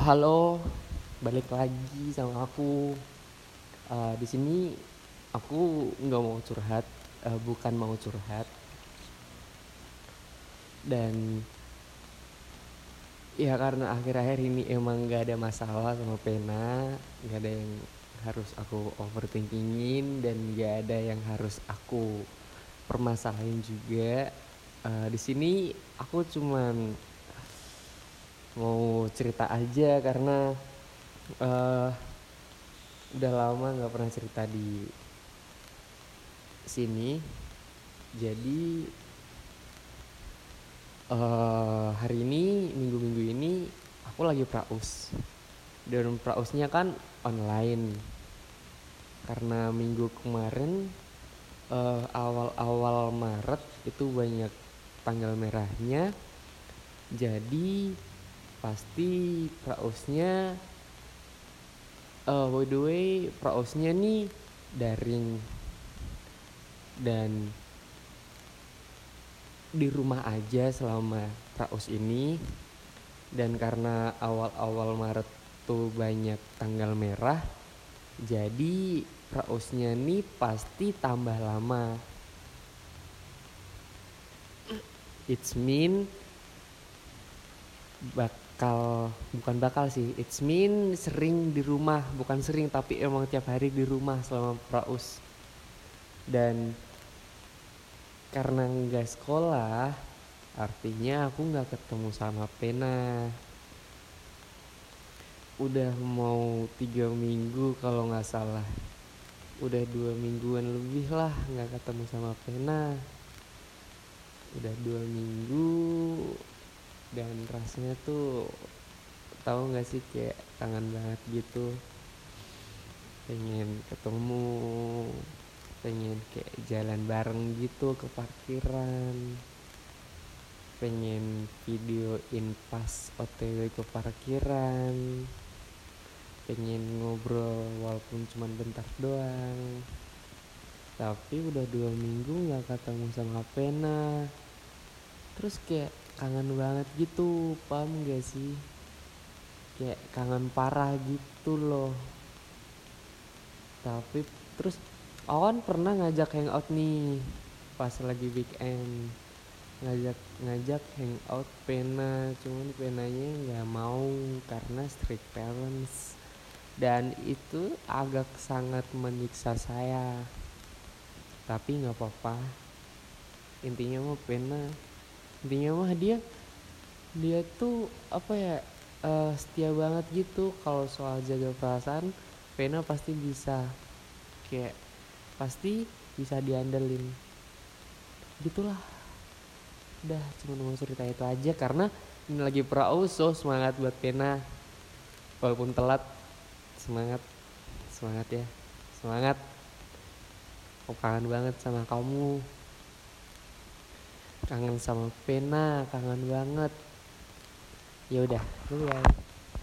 halo, balik lagi sama aku. Eh, di sini aku nggak mau curhat, eh, bukan mau curhat. Dan ya karena akhir-akhir ini emang nggak ada masalah sama pena, nggak ada yang harus aku overthinkingin dan nggak ada yang harus aku permasalahin juga. Eh, di sini aku cuman mau cerita aja karena eh udah lama nggak pernah cerita di sini. Jadi eh hari ini minggu-minggu ini aku lagi praus. Dan prausnya kan online. Karena minggu kemarin eh, awal-awal Maret itu banyak tanggal merahnya. Jadi pasti prausnya eh by the way prausnya nih daring. Dan di rumah aja selama praus ini. Dan karena awal-awal Maret tuh banyak tanggal merah jadi prausnya nih pasti tambah lama. It's mean bakal bukan bakal sih it's mean sering di rumah bukan sering tapi emang tiap hari di rumah selama praus. Dan karena nggak sekolah artinya aku nggak ketemu sama pena. Udah mau tiga minggu kalau nggak salah. Udah dua mingguan lebih lah nggak ketemu sama pena. Udah dua minggu dan rasanya tuh tahu nggak sih kayak kangen banget gitu. Pengen ketemu pengen kayak jalan bareng gitu ke parkiran. Pengen videoin pas otw ke parkiran. Pengen ngobrol walaupun cuma bentar doang. Tapi udah dua minggu nggak ketemu sama pena terus kayak kangen banget gitu paham gak sih? Kayak kangen parah gitu loh. Tapi terus awan pernah ngajak hangout nih pas lagi weekend. Ngajak ngajak hangout pena cuman penanya nggak mau karena strict parents. Dan itu agak sangat menyiksa saya. Tapi nggak apa-apa. Intinya mau pena intinya mah dia dia tuh apa ya uh, setia banget gitu kalau soal jaga perasaan. Vena pasti bisa kayak pasti bisa diandelin. Gitulah. Udah cuma mau cerita itu aja karena ini lagi prau so semangat buat Vena. Walaupun telat semangat semangat ya semangat. Aku kangen banget sama kamu kangen sama pena kangen banget. Ya udah bye